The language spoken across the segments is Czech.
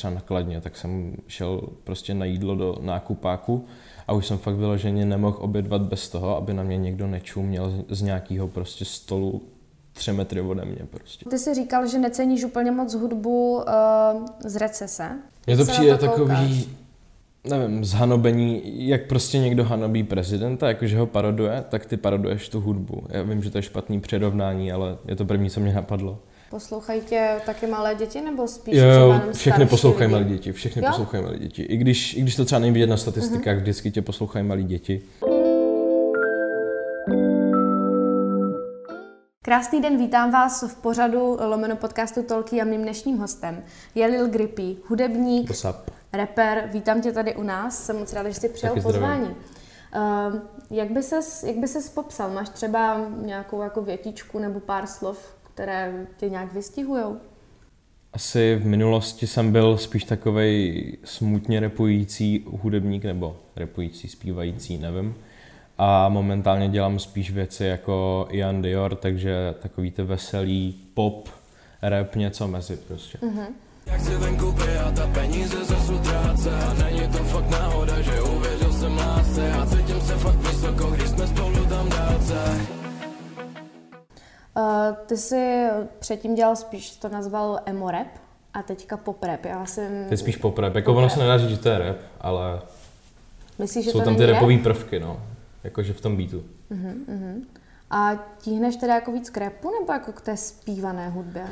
třeba nakladně, tak jsem šel prostě na jídlo do nákupáku a už jsem fakt vyloženě nemohl obědvat bez toho, aby na mě někdo nečuměl z nějakého prostě stolu tři metry ode mě prostě. Ty jsi říkal, že neceníš úplně moc hudbu uh, z recese. Mně to přijde to takový, nevím, zhanobení, jak prostě někdo hanobí prezidenta, jakože ho paroduje, tak ty paroduješ tu hudbu. Já vím, že to je špatný přirovnání, ale je to první, co mě napadlo. Poslouchají tě taky malé děti, nebo spíš jo, jo, všechny poslouchají malé děti, všechny jo? poslouchají malé děti. I když, I když to třeba není vidět na statistikách, uh-huh. vždycky tě poslouchají malé děti. Krásný den, vítám vás v pořadu Lomeno podcastu Tolky a mým dnešním hostem je Lil Grippy, hudebník, rapper. Vítám tě tady u nás, jsem moc ráda, že jsi přijal Taky pozvání. Uh, jak by ses, jak by ses popsal? Máš třeba nějakou jako větičku nebo pár slov, které tě nějak vystihují? Asi v minulosti jsem byl spíš takový smutně repující hudebník, nebo repující, zpívající, nevím. A momentálně dělám spíš věci jako Ian Dior, takže takový ty veselý pop, rap, něco mezi prostě. Mm-hmm. Jak si venku a ta peníze zase utráce A není to fakt náhoda, že uvěřil jsem lásce A cítím se fakt vysoko, když Uh, ty jsi předtím dělal spíš, to nazval emo rap a teďka pop rap. Já jsem... Ty spíš pop rap. Jako ono se nedá říct, že to je rap, ale Myslíš, že jsou to tam ty rapové prvky, no. Jakože v tom beatu. Uh-huh, uh-huh. A tíhneš teda jako víc k rapu nebo jako k té zpívané hudbě?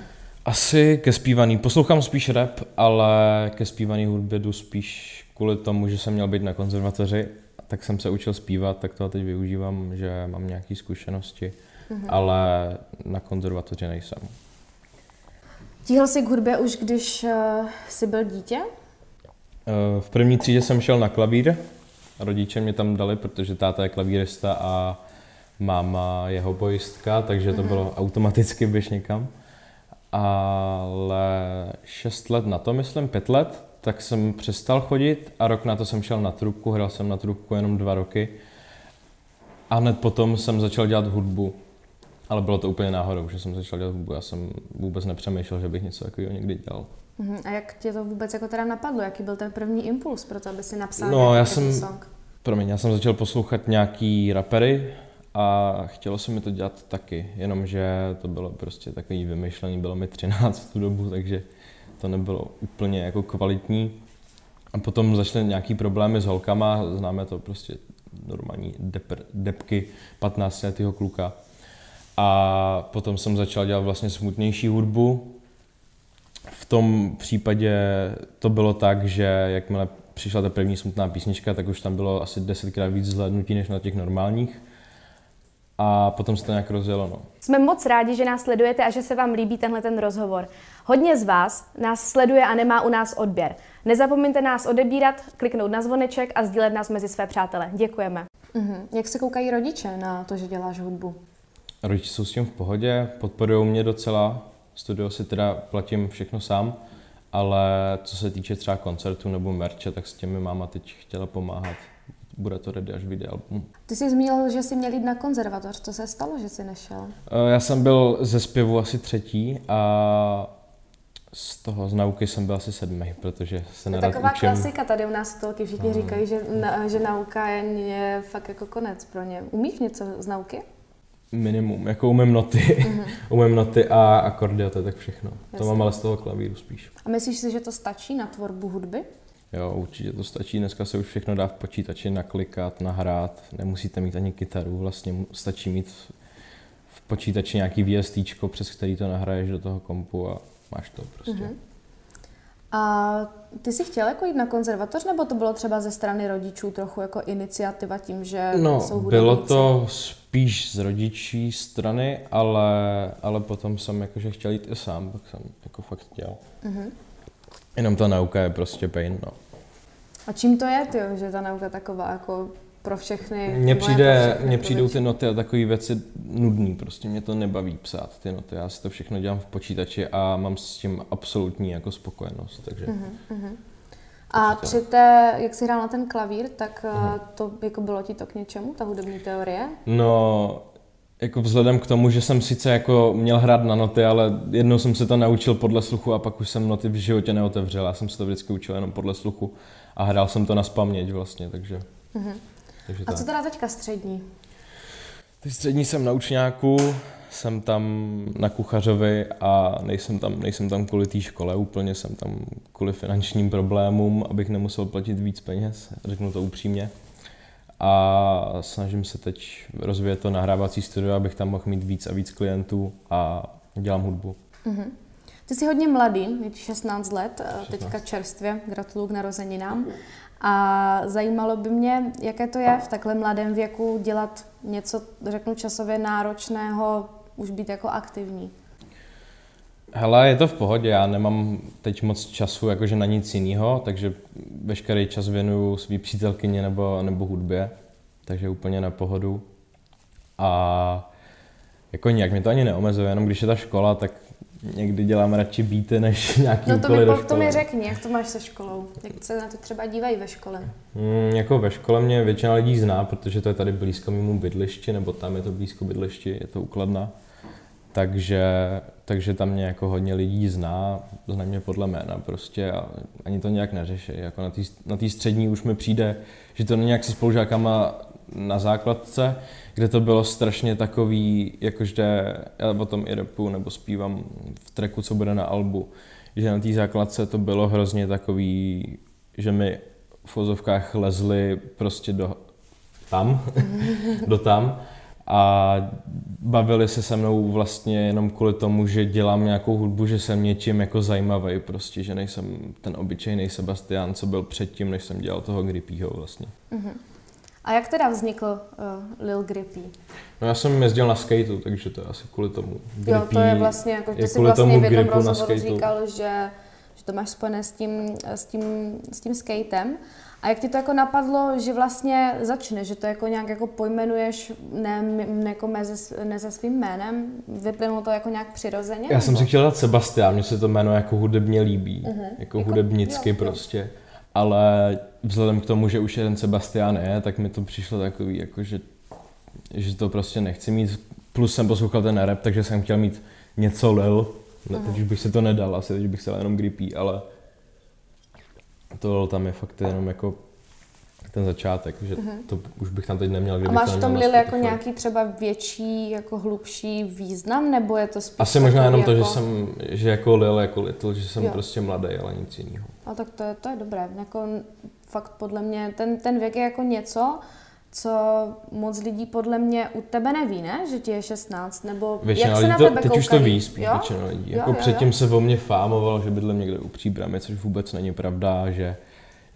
Asi ke zpívaný. Poslouchám spíš rap, ale ke zpívaný hudbě jdu spíš kvůli tomu, že jsem měl být na konzervatoři, tak jsem se učil zpívat, tak to teď využívám, že mám nějaké zkušenosti mm-hmm. ale na konzervatoři nejsem. Tíhl jsi k hudbě už, když uh, jsi byl dítě? Uh, v první třídě jsem šel na klavír. Rodiče mě tam dali, protože táta je klavírista a máma je hobojistka, takže to mm-hmm. bylo automaticky běž někam. Ale šest let na to, myslím, pět let, tak jsem přestal chodit a rok na to jsem šel na trubku, hrál jsem na trubku jenom dva roky. A hned potom jsem začal dělat hudbu. Ale bylo to úplně náhodou, že jsem začal dělat hudbu. Já jsem vůbec nepřemýšlel, že bych něco takového někdy dělal. Uh-huh. A jak tě to vůbec jako teda napadlo? Jaký byl ten první impuls pro to, aby si napsal no, já jsem, song? Promiň, já jsem začal poslouchat nějaký rapery a chtělo se mi to dělat taky, jenomže to bylo prostě takový vymyšlený, bylo mi 13 v tu dobu, takže to nebylo úplně jako kvalitní. A potom začaly nějaký problémy s holkama, známe to prostě normální depr, depky 15 letého kluka a potom jsem začal dělat vlastně smutnější hudbu. V tom případě to bylo tak, že jakmile přišla ta první smutná písnička, tak už tam bylo asi desetkrát víc zhlédnutí než na těch normálních. A potom se to nějak rozjelo. No. Jsme moc rádi, že nás sledujete a že se vám líbí tenhle ten rozhovor. Hodně z vás nás sleduje a nemá u nás odběr. Nezapomeňte nás odebírat, kliknout na zvoneček a sdílet nás mezi své přátele. Děkujeme. Uh-huh. Jak se koukají rodiče na to, že děláš hudbu? Rodiče jsou s tím v pohodě, podporují mě docela. Studio si teda platím všechno sám, ale co se týče třeba koncertu nebo merče, tak s těmi máma teď chtěla pomáhat. Bude to ready, až vyjde album. Ty jsi zmínil, že jsi měl jít na konzervatoř. Co se stalo, že jsi nešel? Eh, já jsem byl ze zpěvu asi třetí a z toho z nauky jsem byl asi sedmý, protože se nerad taková učím. klasika tady u nás Tolky. Všichni no. říkají, že, na, že nauka je, je fakt jako konec pro ně. Umíš něco z nauky? Minimum, jako umím noty, mm-hmm. umím noty a akordy a to je tak všechno. Jasně. To mám ale z toho klavíru spíš. A myslíš si, že to stačí na tvorbu hudby? Jo, určitě to stačí. Dneska se už všechno dá v počítači naklikat, nahrát. Nemusíte mít ani kytaru, vlastně stačí mít v počítači nějaký VST, přes který to nahraješ do toho kompu a máš to prostě. Mm-hmm. A ty jsi chtěl jako jít na konzervatoř, nebo to bylo třeba ze strany rodičů trochu jako iniciativa tím, že no, jsou hudebníci? bylo to spíš z rodičí strany, ale, ale potom jsem jakože chtěl jít i sám, tak jsem jako fakt chtěl. Uh-huh. Jenom ta nauka je prostě pain, no. A čím to je, ty, že ta nauka taková jako pro všechny. Mně přijde, mně přijdou ty noty a takové věci nudný, prostě mě to nebaví psát ty noty. Já si to všechno dělám v počítači a mám s tím absolutní jako spokojenost, takže. Uh-huh, A při té, jak jsi hrál na ten klavír, tak uh-huh. to jako bylo ti to k něčemu, ta hudební teorie? No, jako vzhledem k tomu, že jsem sice jako měl hrát na noty, ale jednou jsem se to naučil podle sluchu a pak už jsem noty v životě neotevřel. Já jsem se to vždycky učil jenom podle sluchu a hrál jsem to na spaměť vlastně, takže... Mm-hmm. Takže a tak. co teda teďka střední? Ty střední jsem na učňáku, jsem tam na kuchařovi a nejsem tam, nejsem tam kvůli té škole úplně, jsem tam kvůli finančním problémům, abych nemusel platit víc peněz, řeknu to upřímně a snažím se teď rozvíjet to nahrávací studio, abych tam mohl mít víc a víc klientů a dělám hudbu. Mm-hmm. Ty jsi hodně mladý, je 16 let, 16. teďka čerstvě, gratuluju k narozeninám. A zajímalo by mě, jaké to je v takhle mladém věku dělat něco, řeknu, časově náročného, už být jako aktivní. Hele, je to v pohodě, já nemám teď moc času jakože na nic jiného, takže veškerý čas věnuju svý přítelkyně nebo, nebo hudbě, takže úplně na pohodu. A jako nějak mě to ani neomezuje, jenom když je ta škola, tak někdy dělám radši beaty než nějaký No to mi, to mi řekni, jak to máš se školou, jak se na to třeba dívají ve škole? Mm, jako ve škole mě většina lidí zná, protože to je tady blízko mému bydlišti, nebo tam je to blízko bydlišti, je to ukladna takže, takže tam mě jako hodně lidí zná, zná mě podle jména prostě a ani to nějak neřeší. Jako na té na střední už mi přijde, že to není jak se spolužákama na základce, kde to bylo strašně takový, jakože já o tom i repu nebo zpívám v treku, co bude na albu, že na té základce to bylo hrozně takový, že mi v fozovkách lezli prostě do tam, do tam a bavili se se mnou vlastně jenom kvůli tomu, že dělám nějakou hudbu, že jsem něčím jako zajímavý prostě, že nejsem ten obyčejný Sebastian, co byl předtím, než jsem dělal toho Grippyho vlastně. Uh-huh. A jak teda vznikl uh, Lil Grippy? No já jsem jezdil na skateu, takže to je asi kvůli tomu. Grippy, jo, to je vlastně, jako ty jsi vlastně v jednom rozhovoru říkal, že, že to máš spojené s tím, s tím, s tím skatem. A jak ti to jako napadlo, že vlastně začne, že to jako nějak jako pojmenuješ ne, ne, jako meze, ne se svým jménem, vyplynulo to jako nějak přirozeně? Já jsem si chtěl dát Sebastian, mně se to jméno jako hudebně líbí, uh-huh. jako, jako hudebnicky jo, prostě. Jo. Ale vzhledem k tomu, že už jeden Sebastian je, tak mi to přišlo takový, jako že, že to prostě nechci mít. Plus jsem poslouchal ten rap, takže jsem chtěl mít něco lil. Uh-huh. Teď už bych si to nedal, asi teď bych se jenom grippy, ale to tam je fakt jenom jako ten začátek, že uh-huh. to už bych tam teď neměl. A máš v tom Lili jako nějaký třeba větší, jako hlubší význam, nebo je to spíš Asi možná jenom jako... to, že jsem, že jako Lil, jako Little, že jsem jo. prostě mladý, ale nic jiného. A tak to je, to je dobré, jako fakt podle mě, ten, ten věk je jako něco, co moc lidí podle mě u tebe neví, ne? Že ti je 16, nebo většina jak se na to, tebe Teď koukají? už to ví spíš jo? většina lidí. Jo, jako jo, předtím jo. se o mě fámoval, že bydlím někde u Příbramy, což vůbec není pravda, že,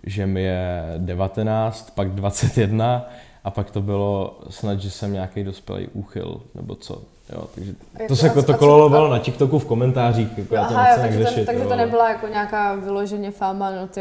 že mi je 19, pak 21 a pak to bylo snad, že jsem nějaký dospělý úchyl, nebo co. Jo, takže to se jako to kololovalo na TikToku v komentářích, jako já to Aha, jo, takže, to, takže to nebyla jako nějaká vyloženě fáma, no ty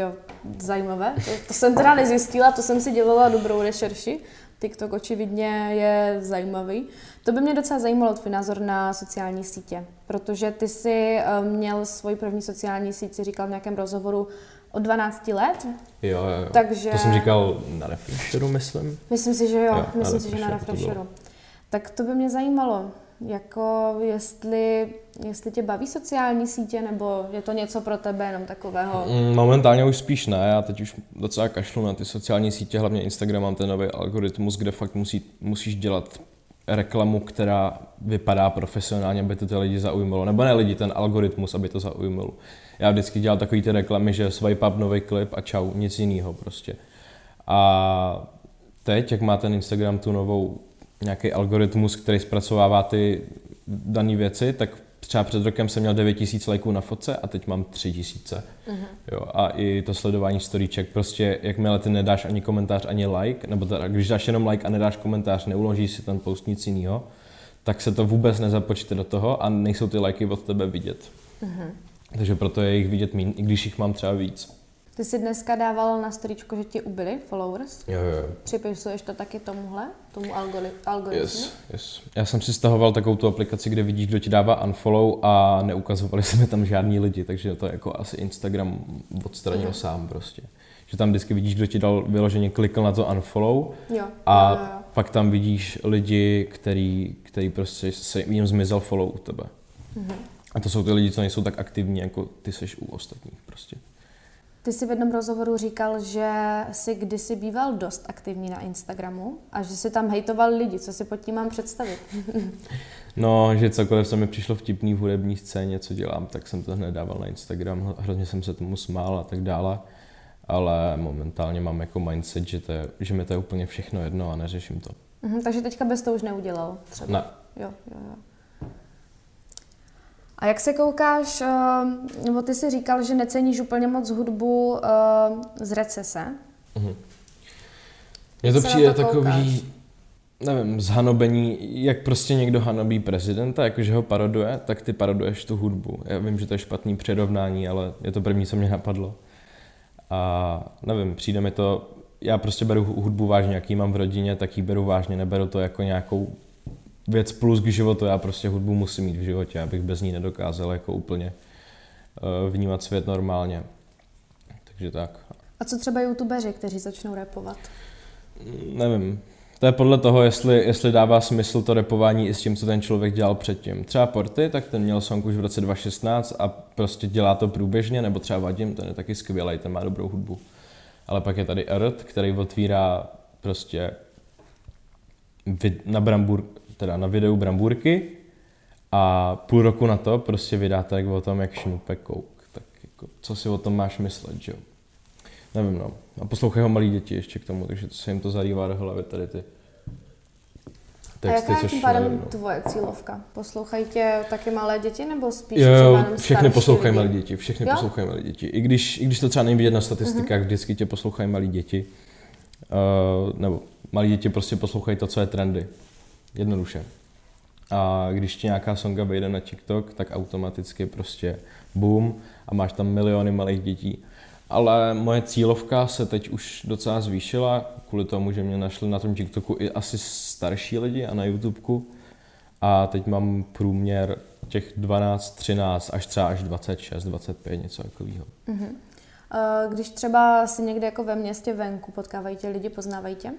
zajímavé. To, to jsem teda nezjistila, to jsem si dělala dobrou rešerši. TikTok očividně je zajímavý. To by mě docela zajímalo, tvůj názor na sociální sítě, protože ty jsi eh, měl svoji první sociální síť, si říkal v nějakém rozhovoru, od 12 let. Jo, jo, jo. Takže... To jsem říkal na Refresheru, myslím. Myslím si, že jo, jo myslím si, že na Refresheru. Tak to by mě zajímalo, jako jestli, jestli tě baví sociální sítě, nebo je to něco pro tebe jenom takového? Mm, momentálně už spíš ne, já teď už docela kašlu na ty sociální sítě, hlavně Instagram mám ten nový algoritmus, kde fakt musí, musíš dělat reklamu, která vypadá profesionálně, aby to ty lidi zaujmulo. Nebo ne lidi, ten algoritmus, aby to zaujmulo. Já vždycky dělal takový ty reklamy, že swipe up, nový klip a čau, nic jiného prostě. A teď, jak má ten Instagram tu novou nějaký algoritmus, který zpracovává ty dané věci, tak třeba před rokem jsem měl 9000 lajků na fotce a teď mám 3000. Uh-huh. Jo, a i to sledování storyček, prostě jakmile ty nedáš ani komentář, ani like, nebo teda, když dáš jenom like a nedáš komentář, neuložíš si ten post nic jiného, tak se to vůbec nezapočte do toho a nejsou ty lajky od tebe vidět. Uh-huh. Takže proto je jich vidět méně, i když jich mám třeba víc. Ty jsi dneska dával na storičku, že ti ubyli followers. Jo, jo. Připisuješ to taky tomuhle, tomu algoritmu? Yes, yes. Já jsem si stahoval takovou tu aplikaci, kde vidíš, kdo ti dává unfollow a neukazovali se mi tam žádní lidi, takže to jako asi Instagram odstranil uh-huh. sám prostě. že tam vždycky vidíš, kdo ti dal vyloženě klikl na to unfollow jo, a jo, jo, jo. pak tam vidíš lidi, který, který prostě se jim zmizel follow u tebe. Mm-hmm. A to jsou ty lidi, co nejsou tak aktivní, jako ty seš u ostatních prostě. Ty jsi v jednom rozhovoru říkal, že jsi kdysi býval dost aktivní na Instagramu a že si tam hejtoval lidi. Co si pod tím mám představit? no, že cokoliv se mi přišlo vtipný v hudební scéně, co dělám, tak jsem to hned dával na Instagram, hrozně jsem se tomu smál a tak dále. Ale momentálně mám jako mindset, že, to je, že mi to je úplně všechno jedno a neřeším to. Mhm, takže teďka bys to už neudělal třeba? Ne. Jo, jo, jo. A jak se koukáš, eh, nebo ty jsi říkal, že neceníš úplně moc hudbu eh, z recese. Mhm. Mně to přijde to takový, nevím, zhanobení, jak prostě někdo hanobí prezidenta, jakože ho paroduje, tak ty paroduješ tu hudbu. Já vím, že to je špatný přirovnání, ale je to první, co mě napadlo. A nevím, přijde mi to, já prostě beru hudbu vážně, jaký mám v rodině, tak ji beru vážně, neberu to jako nějakou věc plus k životu. Já prostě hudbu musím mít v životě, abych bez ní nedokázal jako úplně eh, vnímat svět normálně. Takže tak. A co třeba youtubeři, kteří začnou repovat? Nevím. To je podle toho, jestli, jestli dává smysl to repování i s tím, co ten člověk dělal předtím. Třeba Porty, tak ten měl song už v roce 2016 a prostě dělá to průběžně, nebo třeba Vadim, ten je taky skvělý, ten má dobrou hudbu. Ale pak je tady Earth, který otvírá prostě na brambur, teda na videu Brambůrky a půl roku na to prostě vydá tak o tom, jak šnupe kouk. Tak jako, co si o tom máš myslet, že jo? Nevím, no. A poslouchají ho malí děti ještě k tomu, takže to se jim to zarývá do hlavy tady ty texty, A jaká je tím pádem nevím, no. tvoje cílovka? Poslouchají tě taky malé děti nebo spíš jo, všechny poslouchají malé děti, všechny jo? poslouchají malé děti. I když, I když to třeba není vidět na statistikách, uh-huh. vždycky tě poslouchají malí děti. Uh, nebo malí děti prostě poslouchají to, co je trendy. Jednoduše. A když ti nějaká songa vejde na TikTok, tak automaticky prostě boom a máš tam miliony malých dětí. Ale moje cílovka se teď už docela zvýšila, kvůli tomu, že mě našli na tom TikToku i asi starší lidi a na YouTubeku. A teď mám průměr těch 12, 13 až třeba až 26, 25, něco takového. Uh-huh. Když třeba si někde jako ve městě venku potkávají tě lidi, poznávají tě?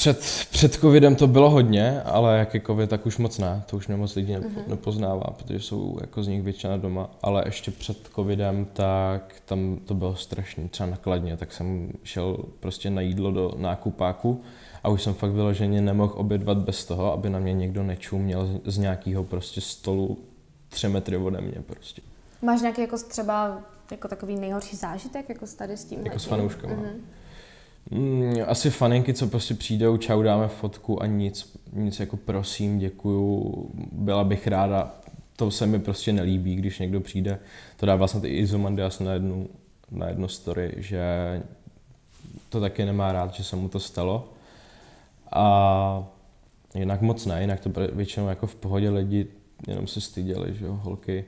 Před, před covidem to bylo hodně, ale jak je covid, tak už moc ne. To už mě moc lidí uh-huh. nepoznává, protože jsou jako z nich většina doma. Ale ještě před covidem, tak tam to bylo strašně, třeba nakladně, tak jsem šel prostě na jídlo do nákupáku a už jsem fakt vyloženě nemohl obědvat bez toho, aby na mě někdo nečuměl z, z nějakého prostě stolu tři metry ode mě prostě. Máš nějaký jako třeba jako takový nejhorší zážitek jako tady s tím? Jako s fanouškama. Uh-huh. Mm, asi faninky, co prostě přijdou, čau, dáme fotku a nic, nic jako prosím, děkuju, byla bych ráda, to se mi prostě nelíbí, když někdo přijde. To dá vlastně i Izomandias na jednu, na jednu story, že to taky nemá rád, že se mu to stalo. A jinak moc ne, jinak to většinou jako v pohodě lidi jenom se styděli, že jo, holky.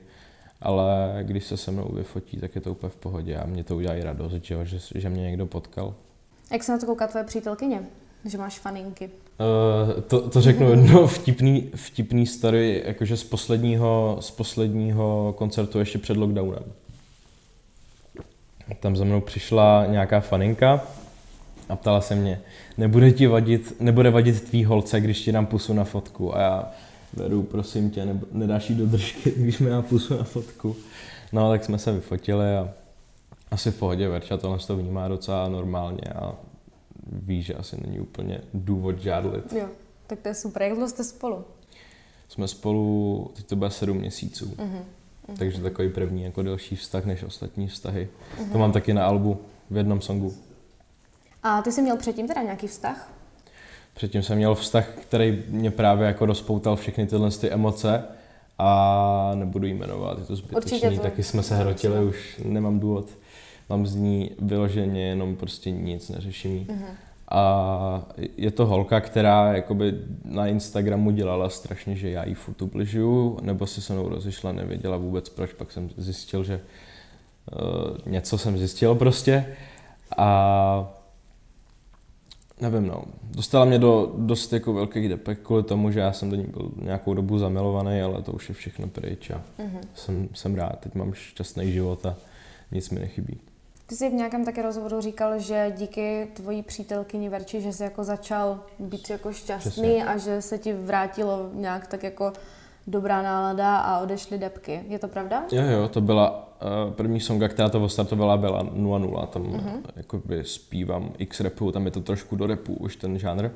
Ale když se se mnou vyfotí, tak je to úplně v pohodě a mě to udělá i radost, že, že, že mě někdo potkal. Jak se na to kouká tvoje přítelkyně, že máš faninky? Uh, to, to řeknu jedno vtipný, vtipný story, jakože z posledního, z posledního koncertu ještě před lockdownem. Tam za mnou přišla nějaká faninka a ptala se mě, nebude ti vadit, nebude vadit tvý holce, když ti dám pusu na fotku. A já vedu, prosím tě, nebo, nedáš jí do držky, když mi dám pusu na fotku. No, tak jsme se vyfotili a asi v pohodě, Verča tohle to vnímá docela normálně a ví, že asi není úplně důvod žádlit. Jo, tak to je super. Jak dlouho jste spolu? Jsme spolu, teď to bude sedm měsíců. Uh-huh. Uh-huh. Takže takový první jako delší vztah než ostatní vztahy. Uh-huh. To mám taky na albu v jednom songu. A ty jsi měl předtím teda nějaký vztah? Předtím jsem měl vztah, který mě právě jako rozpoutal všechny tyhle ty emoce a nebudu jmenovat, je to zbytečný, taky jsme se hrotili, už nemám důvod mám z ní vyloženě jenom prostě nic, neřeším Uh-huh. A je to holka, která jakoby na Instagramu dělala strašně, že já jí furt ubližuju, nebo se se mnou rozešla, nevěděla vůbec proč, pak jsem zjistil, že uh, něco jsem zjistil prostě. A nevím, no. Dostala mě do dost jako velkých depek kvůli tomu, že já jsem do ní byl nějakou dobu zamilovaný, ale to už je všechno pryč a uh-huh. jsem, jsem rád, teď mám šťastný život a nic mi nechybí. Ty jsi v nějakém také rozhovoru říkal, že díky tvojí přítelkyni Verči, že jsi jako začal být jako šťastný Přesně. a že se ti vrátilo nějak tak jako dobrá nálada a odešly depky. Je to pravda? Jo, jo, to byla uh, první songa, která to odstartovala, byla 0-0. Tam uh-huh. jakoby zpívám x repu, tam je to trošku do repu už ten žánr.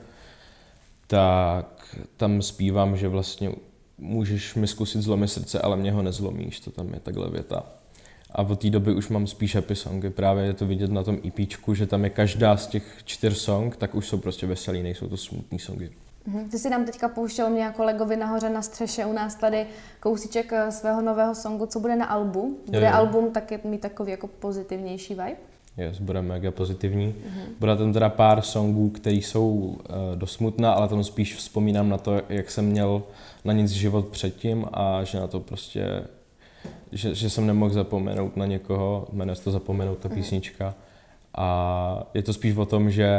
Tak tam zpívám, že vlastně můžeš mi zkusit zlomit srdce, ale mě ho nezlomíš, to tam je takhle věta. A od té doby už mám spíš happy songy. Právě je to vidět na tom EPčku, že tam je každá z těch čtyř song, tak už jsou prostě veselý, nejsou to smutný songy. Mhm. Ty si nám teďka pouštěl mě kolegovi nahoře na střeše u nás tady kousíček eh, svého nového songu, co bude na albu. Bude je, album taky mít takový jako pozitivnější vibe? Yes, bude mega pozitivní. Uh-huh. Bude tam teda pár songů, které jsou uh, dosmutná, ale tam spíš vzpomínám na to, jak jsem měl na nic život předtím a že na to prostě, že, že jsem nemohl zapomenout na někoho, jmenuje se to Zapomenout ta uh-huh. písnička. A je to spíš o tom, že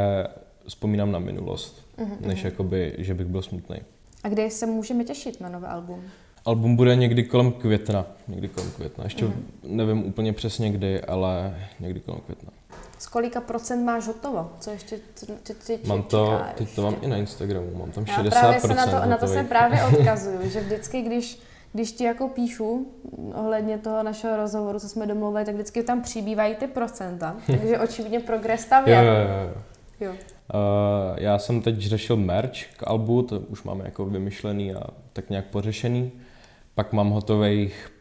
vzpomínám na minulost, uh-huh. než jakoby, že bych byl smutný. A kdy se můžeme těšit na nové album? Album bude někdy kolem května, někdy kolem května. Ještě uh-huh. nevím úplně přesně kdy, ale někdy kolem května. Z kolika procent máš hotovo? Co ještě co, ty, ty, Mám to, teď to mám i na Instagramu, mám tam 60%. Já právě se na to, na to se právě odkazuju, že vždycky, když když ti jako píšu ohledně toho našeho rozhovoru, co jsme domluvili, tak vždycky tam přibývají ty procenta. Takže očividně progres tam je. Jo, jo, jo. jo. Uh, já jsem teď řešil merch k albu, to už máme jako vymyšlený a tak nějak pořešený. Pak mám hotových,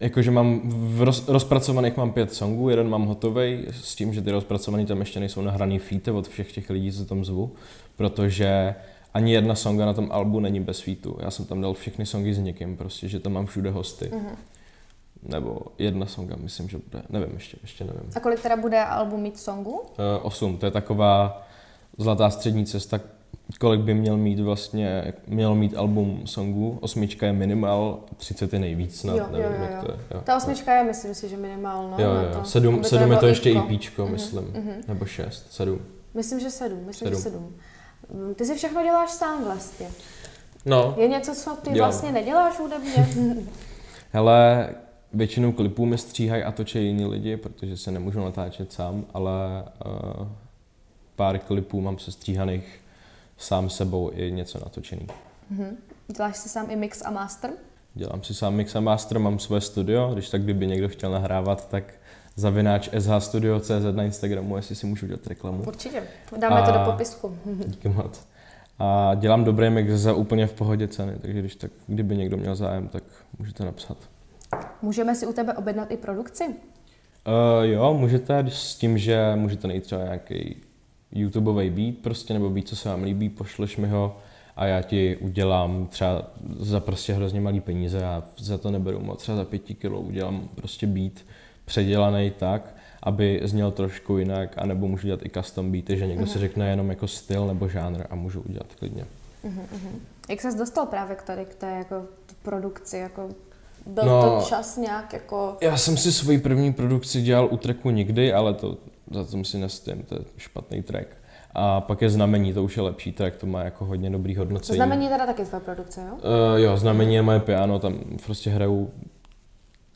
jakože mám v roz, rozpracovaných mám pět songů, jeden mám hotový s tím, že ty rozpracovaný tam ještě nejsou nahraný featy od všech těch lidí, co tam zvu, protože ani jedna songa na tom albu není bez featu. Já jsem tam dal všechny songy s někým, prostě, že tam mám všude hosty. Mm-hmm. Nebo jedna songa, myslím, že bude. Nevím ještě, ještě nevím. A kolik teda bude album mít songů? Uh, osm, to je taková zlatá střední cesta, kolik by měl mít vlastně, měl mít album songů. Osmička je minimal, 30 je nejvíc snad, jo, nevím, jo, jo, jak to je. Jo. Ta osmička je, myslím si, že minimál, no. Jo, jo, to, sedm, sedm je to ještě EPčko, uh-huh, myslím, uh-huh. nebo šest, sedm. Myslím, že sedm, myslím, sedm. že sedm. Ty si všechno děláš sám vlastně. No. Je něco, co ty dělám. vlastně neděláš hudebně? Hele, většinou klipů mi stříhají a točí jiní lidi, protože se nemůžu natáčet sám, ale uh, pár klipů mám sestříhaných sám sebou i něco natočený. Mm-hmm. Děláš si sám i mix a master? Dělám si sám mix a master, mám své studio, když tak kdyby někdo chtěl nahrávat, tak zavináč shstudio.cz na Instagramu, jestli si můžu dělat reklamu. Určitě, dáme a... to do popisku. Díky moc. A dělám dobrý mix za úplně v pohodě ceny, takže když tak, kdyby někdo měl zájem, tak můžete napsat. Můžeme si u tebe objednat i produkci? Uh, jo, můžete s tím, že můžete najít třeba nějaký YouTubeový beat prostě, nebo beat, co se vám líbí, pošleš mi ho a já ti udělám třeba za prostě hrozně malý peníze, já za to neberu moc, třeba za pěti kilo udělám prostě beat předělaný tak, aby zněl trošku jinak, anebo můžu dělat i custom beaty, že někdo uh-huh. si řekne jenom jako styl nebo žánr a můžu udělat klidně. Uh-huh. Jak ses dostal právě k tady k té jako produkci, jako byl no, to čas nějak jako... Já jsem si svoji první produkci dělal u tracku nikdy, ale to za to si nestím, to je špatný track. A pak je Znamení, to už je lepší track, to má jako hodně dobrý hodnocení. Znamení je teda taky tvoje produkce, jo? Uh, jo, Znamení je moje piano, tam prostě hraju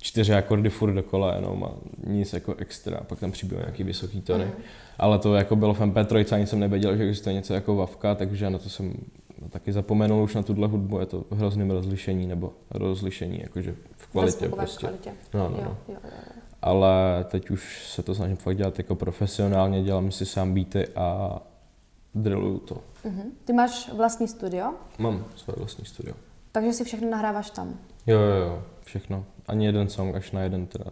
čtyři akordy furt dokola jenom a nic jako extra, pak tam přibývají nějaký vysoký tony. Mm. Ale to jako bylo v MP3, ani jsem nevěděl, že existuje něco jako Vavka, takže na to jsem taky zapomenul už na tuhle hudbu, je to v hrozném rozlišení, nebo rozlišení, jakože v kvalitě prostě. Kvalitě. No, no, no. Jo, jo, jo ale teď už se to snažím fakt dělat jako profesionálně, dělám si sám beaty a drilluju to. Uh-huh. Ty máš vlastní studio? Mám své vlastní studio. Takže si všechno nahráváš tam? Jo, jo, jo, všechno. Ani jeden song, až na jeden teda,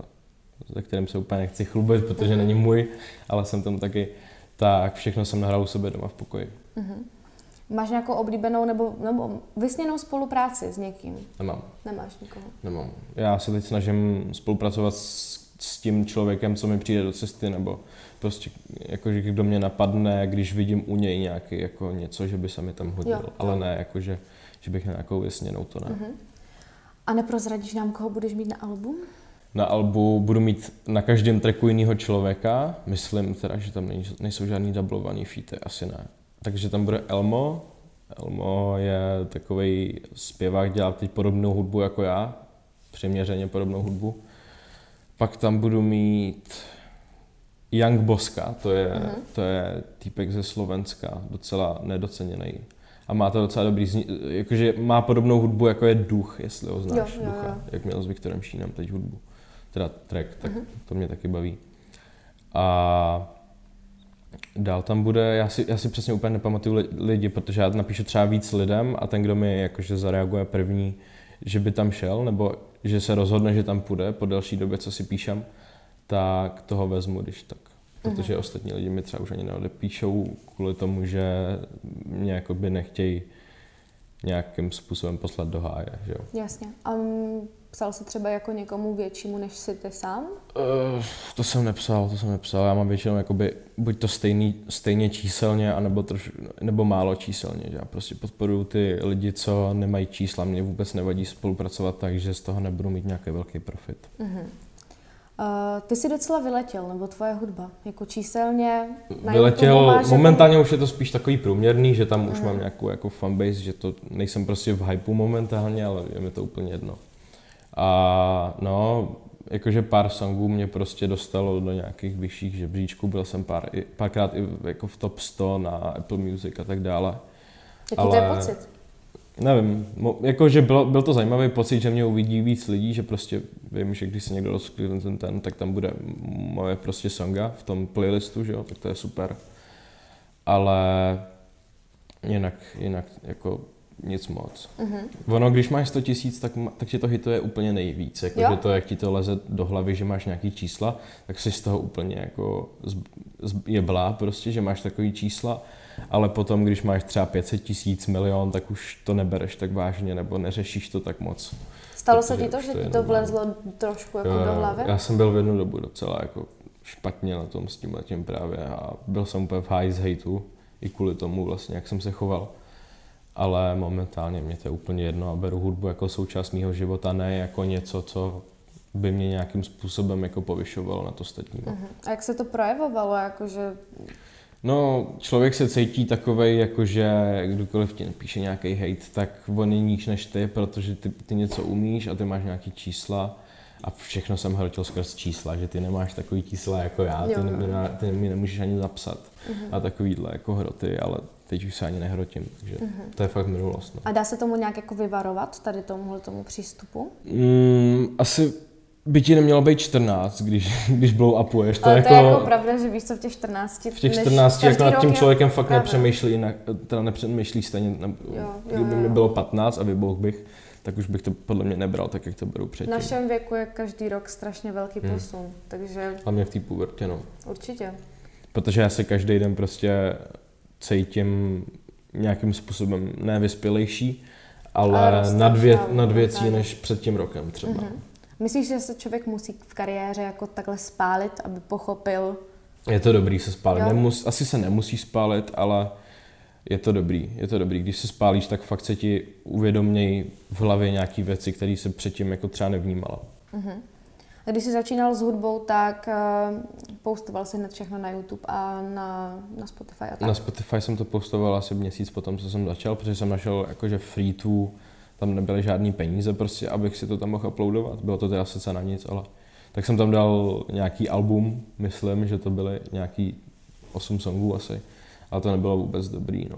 za kterým se úplně nechci chlubit, protože uh-huh. není můj, ale jsem tam taky, tak všechno jsem nahrál u sebe doma v pokoji. Uh-huh. Máš nějakou oblíbenou nebo, nebo vysněnou spolupráci s někým? Nemám. Nemáš nikoho? Nemám. Já se teď snažím spolupracovat s s tím člověkem, co mi přijde do cesty, nebo prostě jakože kdo mě napadne, když vidím u něj nějaký jako něco, že by se mi tam hodil, jo, ale ne jakože, že bych nějakou vysněnou, to ne. Uh-huh. A neprozradíš nám, koho budeš mít na albu? Na albu budu mít na každém tracku jiného člověka, myslím teda, že tam nejsou žádný dublovaný featy, asi ne. Takže tam bude Elmo, Elmo je takový zpěvák, dělá teď podobnou hudbu jako já, přiměřeně podobnou hudbu. Pak tam budu mít Young Boska, to je, uh-huh. to je týpek ze Slovenska, docela nedoceněný. A má to docela dobrý, zni- jakože má podobnou hudbu, jako je Duch, jestli ho znáš, jo, jo, Ducha, jo. jak měl s Viktorem Šínem teď hudbu. Teda track, tak uh-huh. to mě taky baví. A dál tam bude, já si, já si přesně úplně nepamatuju lidi, protože já napíšu třeba víc lidem a ten, kdo mi jakože zareaguje první, že by tam šel, nebo že se rozhodne, že tam půjde po delší době, co si píšem, tak toho vezmu, když tak. Protože uh-huh. ostatní lidi mi třeba už ani neodepíšou kvůli tomu, že mě jakoby nechtějí nějakým způsobem poslat do háje. Že jo? Jasně. Um, psal jsi třeba jako někomu většímu, než jsi ty sám? Uh, to jsem nepsal, to jsem nepsal. Já mám většinou jakoby buď to stejný, stejně číselně, anebo, troš, nebo málo číselně. Že? Já prostě podporuju ty lidi, co nemají čísla. Mě vůbec nevadí spolupracovat tak, že z toho nebudu mít nějaký velký profit. Uh-huh. Uh, ty jsi docela vyletěl, nebo tvoje hudba, jako číselně? Vyletěl, máš momentálně jako... už je to spíš takový průměrný, že tam už mm. mám nějakou jako fanbase, že to nejsem prostě v hypeu momentálně, ale je mi to úplně jedno. A no, jakože pár songů mě prostě dostalo do nějakých vyšších žebříčků, byl jsem pár, párkrát i jako v top 100 na Apple Music a tak dále. Jaký ale... to je pocit? Nevím, jakože byl, byl to zajímavý pocit, že mě uvidí víc lidí, že prostě vím, že když se někdo rozklí ten, ten, tak tam bude moje prostě songa v tom playlistu, že jo, tak to je super. Ale jinak, jinak jako nic moc. Uh-huh. Ono, když máš 100 tisíc, tak, tak ti to hituje úplně nejvíc. Jako, že to, jak ti to leze do hlavy, že máš nějaký čísla, tak jsi z toho úplně jako z, z, jeblá prostě, že máš takový čísla. Ale potom, když máš třeba 500 tisíc, milion, tak už to nebereš tak vážně nebo neřešíš to tak moc. Stalo se ti to, že ti to vlezlo trošku jako jo, do hlavy? Já jsem byl v jednu dobu docela jako špatně na tom s tím letím právě a byl jsem úplně v high z hejtu i kvůli tomu vlastně, jak jsem se choval ale momentálně mě to je úplně jedno a beru hudbu jako součást mého života, ne jako něco, co by mě nějakým způsobem jako povyšovalo na to ostatní. Uh-huh. A jak se to projevovalo? Jakože... No, člověk se cítí takovej, jakože kdokoliv ti napíše nějaký hate, tak on je níž než ty, protože ty, ty něco umíš a ty máš nějaký čísla a všechno jsem hrotil skrz čísla, že ty nemáš takový čísla jako já, ty, ne, ty mi nemůžeš ani zapsat uh-huh. a takovýhle jako hroty, ale teď už se ani nehrotím, takže uh-huh. to je fakt minulost. No. A dá se tomu nějak jako vyvarovat, tady tomuhle tomu přístupu? Mm, asi by ti nemělo být 14, když, když blow upuješ. To, Ale to jako, je jako pravda, že víš co v těch 14. V těch 14 jako nad tím člověkem fakt pravda. nepřemýšlí jinak, teda nepřemýšlí stejně, ne, jo, jo, kdyby jo. mi bylo 15 a vybouch bych, tak už bych to podle mě nebral tak, jak to beru předtím. V našem věku je každý rok strašně velký hmm. posun, takže... Hlavně v té pubertě, no. Určitě. Protože já se každý den prostě cítím nějakým způsobem nevyspělejší, ale, ale nad, vě, nad věcí než před tím rokem třeba. Mm-hmm. Myslíš, že se člověk musí v kariéře jako takhle spálit, aby pochopil? Je to dobrý se spálit. Nemus, asi se nemusí spálit, ale je to dobrý. Je to dobrý. Když se spálíš, tak fakt se ti uvědomějí v hlavě nějaké věci, které se předtím jako třeba nevnímala. Mm-hmm. Když jsi začínal s hudbou, tak uh, postoval jsi hned všechno na YouTube a na, na Spotify a tak? Na Spotify jsem to postoval asi měsíc potom, co jsem začal, protože jsem našel jakože free to, tam nebyly žádný peníze prostě, abych si to tam mohl uploadovat. Bylo to teda sice na nic, ale tak jsem tam dal nějaký album, myslím, že to byly nějaký 8 songů asi, ale to nebylo vůbec dobrý, no.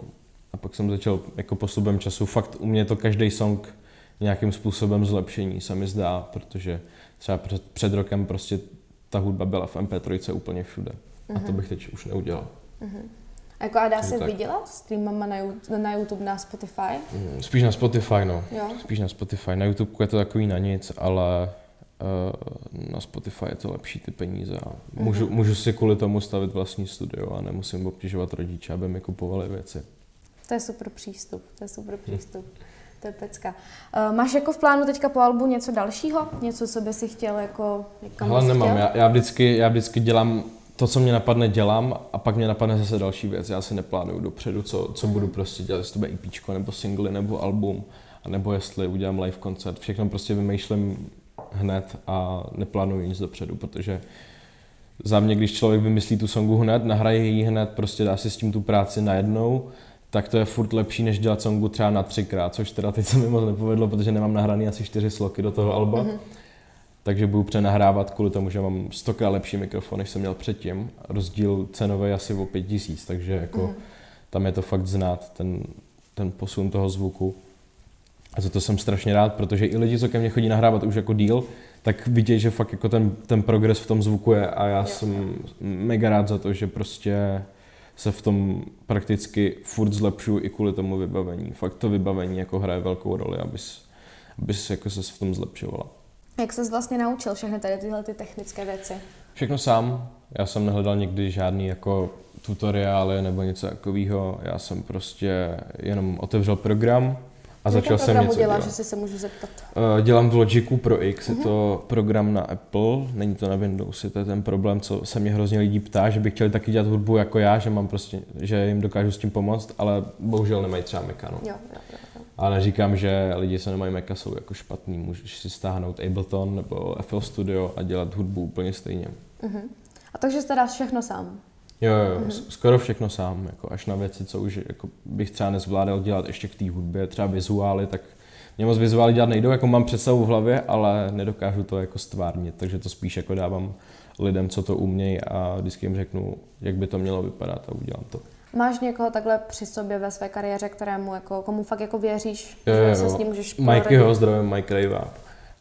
A pak jsem začal jako postupem času, fakt u mě to každý song nějakým způsobem zlepšení se mi zdá, protože třeba před, před rokem prostě ta hudba byla v MP3 úplně všude. Uh-huh. A to mhm. bych teď už neudělal. Uh-huh. Jako a dá se tak. vydělat streamama na, na YouTube, na Spotify? Mm, spíš na Spotify, no. Jo? Spíš na Spotify. Na YouTube je to takový na nic, ale uh, na Spotify je to lepší ty peníze. A můžu, uh-huh. můžu si kvůli tomu stavit vlastní studio a nemusím obtěžovat rodiče, aby mi kupovali věci. To je super přístup, to je super hm. přístup. Hm. To je pecka. Uh, máš jako v plánu teďka po albu něco dalšího? Něco, co by si chtěl jako někam Hele, nemám. Já, já, vždycky, já vždycky dělám to, co mě napadne, dělám a pak mě napadne zase další věc. Já si neplánuju dopředu, co, co budu prostě dělat, jestli to bude EP, nebo single, nebo album, nebo jestli udělám live koncert. Všechno prostě vymýšlím hned a neplánuju nic dopředu, protože za mě, když člověk vymyslí tu songu hned, nahraje ji hned, prostě dá si s tím tu práci najednou, tak to je furt lepší, než dělat songu třeba na třikrát, což teda teď se mi moc nepovedlo, protože nemám nahraný asi čtyři sloky do toho alba. Mm-hmm. Takže budu přenahrávat kvůli tomu, že mám stokrát lepší mikrofon, než jsem měl předtím. Rozdíl cenový asi o pět tisíc, takže jako mm. tam je to fakt znát, ten, ten posun toho zvuku. A za to jsem strašně rád, protože i lidi, co ke mně chodí nahrávat už jako díl, tak vidějí, že fakt jako ten, ten progres v tom zvuku je a já jo. jsem mega rád za to, že prostě se v tom prakticky furt zlepšuju i kvůli tomu vybavení. Fakt to vybavení jako hraje velkou roli, abys, abys jako se v tom zlepšovala. Jak ses vlastně naučil všechny tady tyhle ty technické věci? Všechno sám. Já jsem nehledal nikdy žádný jako tutoriály nebo něco takového. Já jsem prostě jenom otevřel program, a začal jsem něco děláš, dělat. se můžu zeptat? Uh, dělám v Logiku Pro X, uh-huh. je to mhm. program na Apple, není to na Windows, je to ten problém, co se mě hrozně lidí ptá, že by chtěli taky dělat hudbu jako já, že mám prostě, že jim dokážu s tím pomoct, ale bohužel nemají třeba Maca, no. Jo, jo, jo. Ale říkám, že lidi, co nemají Maca, jsou jako špatný. Můžeš si stáhnout Ableton nebo FL Studio a dělat hudbu úplně stejně. Uh-huh. A takže jste dáš všechno sám? Jo, jo, mm-hmm. skoro všechno sám, jako až na věci, co už jako bych třeba nezvládal dělat ještě k té hudbě, třeba vizuály, tak mě moc vizuály dělat nejdou, jako mám představu v hlavě, ale nedokážu to jako stvárnit, takže to spíš jako dávám lidem, co to umějí a vždycky jim řeknu, jak by to mělo vypadat a udělám to. Máš někoho takhle při sobě ve své kariéře, kterému jako, komu fakt jako věříš, jo, že jo, se s ním můžeš Mikeyho zdravím, Mike Rejva.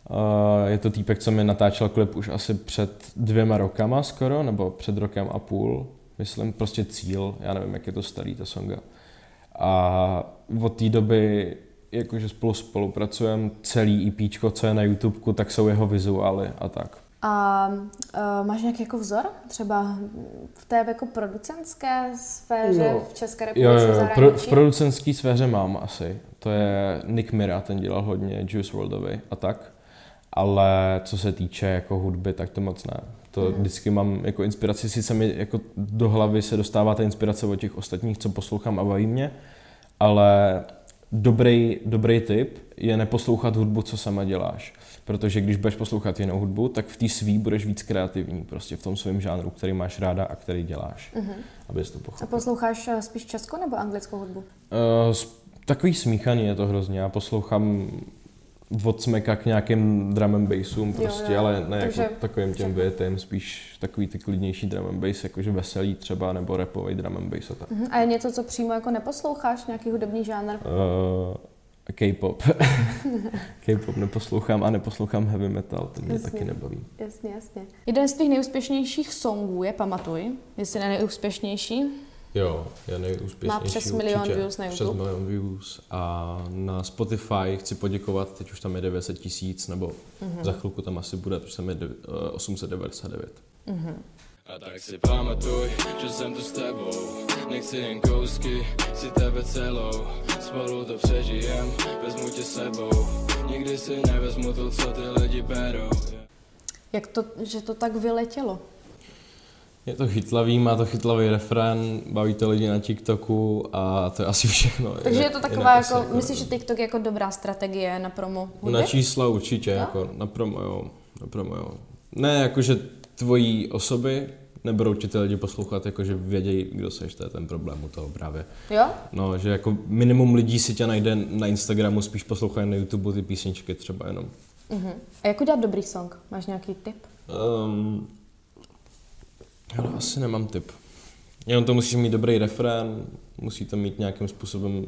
Uh, je to týpek, co mi natáčel klip už asi před dvěma rokama skoro, nebo před rokem a půl myslím, prostě cíl, já nevím, jak je to starý, ta songa. A od té doby, jakože spolu spolupracujeme, celý EP, co je na YouTube, tak jsou jeho vizuály a tak. A uh, máš nějaký jako vzor? Třeba v té jako producentské sféře no. v České republice? Jo, jo, pro, v producentské sféře mám asi. To je Nick Mira, ten dělal hodně Juice WRLDovi a tak. Ale co se týče jako hudby, tak to moc ne. To mm. vždycky mám jako inspiraci, sice mi jako do hlavy se dostává ta inspirace od těch ostatních, co poslouchám a baví mě, ale dobrý, dobrý tip je neposlouchat hudbu, co sama děláš. Protože když budeš poslouchat jinou hudbu, tak v té svý budeš víc kreativní, prostě v tom svém žánru, který máš ráda a který děláš, mm-hmm. abys to pochopil. A posloucháš eh, spíš českou nebo anglickou hudbu? Uh, takový smíchaný je to hrozně. Já poslouchám od smeka k nějakým drum and bassům prostě, jo, jo. ale ne Takže jako takovým těm větem, spíš takový ty klidnější drum and bass, jakože veselý třeba, nebo repový drum and bass a tak. Uh-huh. A je něco, co přímo jako neposloucháš, nějaký hudební žánr? Uh, K-pop. K-pop neposlouchám a neposlouchám heavy metal, to mě jasně, taky nebaví. Jasně, jasně. Jeden z těch nejúspěšnějších songů je Pamatuj, jestli ne nejúspěšnější. Jo, je nejúspěšnější Má přes milion určitě, views na YouTube. Přes milion views a na Spotify chci poděkovat, teď už tam je 900 tisíc, nebo mm-hmm. za chvilku tam asi bude, protože tam je 899. Mm-hmm. A tak si pamatuj, že jsem tu s tebou Nechci jen kousky, chci tebe celou Spolu to přežijem, vezmu tě sebou Nikdy si nevezmu to, co ty lidi berou Jak to, že to tak vyletělo? Je to chytlavý, má to chytlavý refrén, baví to lidi na TikToku a to je asi všechno. Takže je to taková, jako, jako, myslíš, že TikTok je jako dobrá strategie na promo hudby? Na čísla určitě, no? jako na promo jo, na promo jo. Ne, jakože tvojí osoby, neberou ti ty lidi poslouchat, jakože vědějí, kdo seš, to je ten problém u toho právě. Jo? No, že jako minimum lidí si tě najde na Instagramu, spíš poslouchají na YouTube ty písničky třeba jenom. Uh-huh. A jak udělat dobrý song? Máš nějaký tip? Um, ale asi nemám tip. Jenom to musíš mít dobrý refrén, musí to mít nějakým způsobem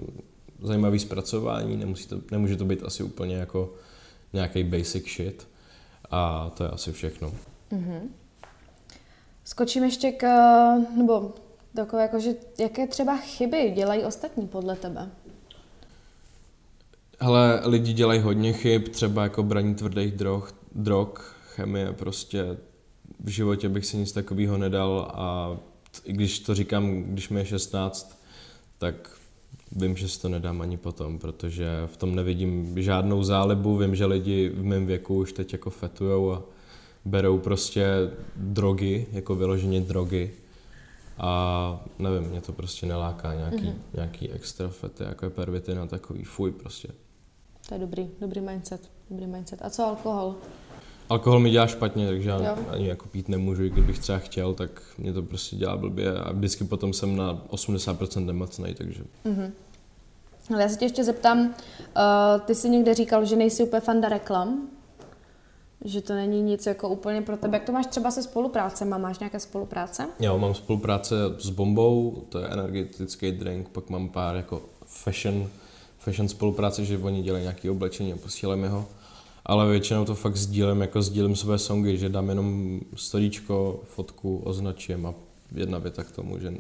zajímavý zpracování, nemusí to, nemůže to být asi úplně jako nějaký basic shit. A to je asi všechno. Mm-hmm. Skočím ještě k, nebo takové jako, že jaké třeba chyby dělají ostatní podle tebe? Hele, lidi dělají hodně chyb, třeba jako braní tvrdých drog, drog, chemie, prostě v životě bych si nic takového nedal a i když to říkám, když mi je 16, tak vím, že si to nedám ani potom, protože v tom nevidím žádnou zálibu, vím, že lidi v mém věku už teď jako fetujou a berou prostě drogy, jako vyloženě drogy a nevím, mě to prostě neláká nějaký, mm-hmm. nějaký extra fety, jako je pervitin a takový, fuj prostě. To je dobrý, dobrý mindset, dobrý mindset. A co alkohol? Alkohol mi dělá špatně, takže já ani jako pít nemůžu, i kdybych třeba chtěl, tak mě to prostě dělá blbě a vždycky potom jsem na 80% nemocnej, takže... Mm-hmm. Ale já se tě ještě zeptám, uh, ty jsi někde říkal, že nejsi úplně fanda reklam. Že to není nic jako úplně pro tebe. Jak to máš třeba se spoluprácema? Máš nějaké spolupráce? Jo, mám spolupráce s Bombou, to je energetický drink, pak mám pár jako fashion, fashion spolupráce, že oni dělají nějaké oblečení a posílají mi ho. Ale většinou to fakt sdílím, jako sdílím své songy, že dám jenom storíčko, fotku, označím a jedna věta k tomu, že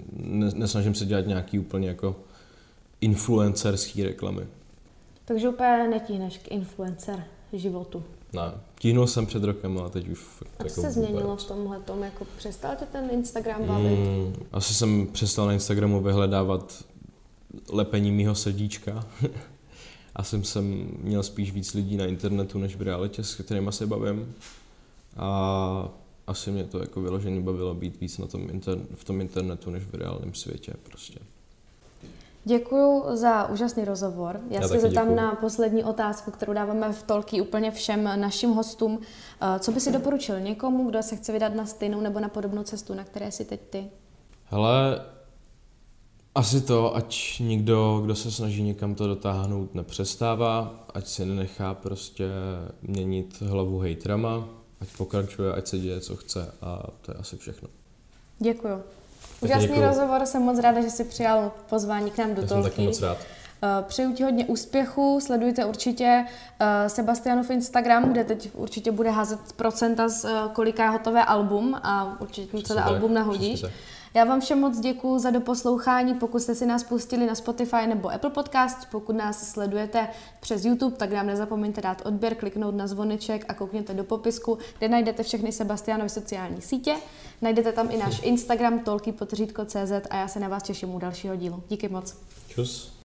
nesnažím se dělat nějaký úplně jako influencerský reklamy. Takže úplně netíhneš k influencer životu. Ne, tíhnul jsem před rokem, ale teď už fakt A co jako se změnilo vůbec. v tomhle tom? Jako přestal tě ten Instagram bavit? Mm, asi jsem přestal na Instagramu vyhledávat lepení mýho srdíčka. asi jsem měl spíš víc lidí na internetu, než v realitě, s kterými se bavím. A asi mě to jako vyloženě bavilo být víc na tom inter- v tom internetu, než v reálném světě prostě. Děkuji za úžasný rozhovor. Já, Já se zeptám děkuju. na poslední otázku, kterou dáváme v Tolky úplně všem našim hostům. Eh, co by si doporučil někomu, kdo se chce vydat na stejnou nebo na podobnou cestu, na které jsi teď ty? Hele, asi to, ať nikdo, kdo se snaží někam to dotáhnout, nepřestává, ať si nenechá prostě měnit hlavu hejtrama, ať pokračuje, ať se děje, co chce a to je asi všechno. Děkuju. Úžasný děkuju. rozhovor, jsem moc ráda, že jsi přijal pozvání k nám do toho. taky moc rád. Eh, přeju ti hodně úspěchu, sledujte určitě eh, Sebastianův Instagram, kde teď určitě bude házet procenta z eh, kolika je hotové album a určitě mu celé album nahodíš. Já vám všem moc děkuji za doposlouchání. Pokud jste si nás pustili na Spotify nebo Apple Podcast, pokud nás sledujete přes YouTube, tak nám nezapomeňte dát odběr, kliknout na zvoneček a koukněte do popisku, kde najdete všechny Sebastianovy sociální sítě. Najdete tam i náš Instagram tolky a já se na vás těším u dalšího dílu. Díky moc. Čus.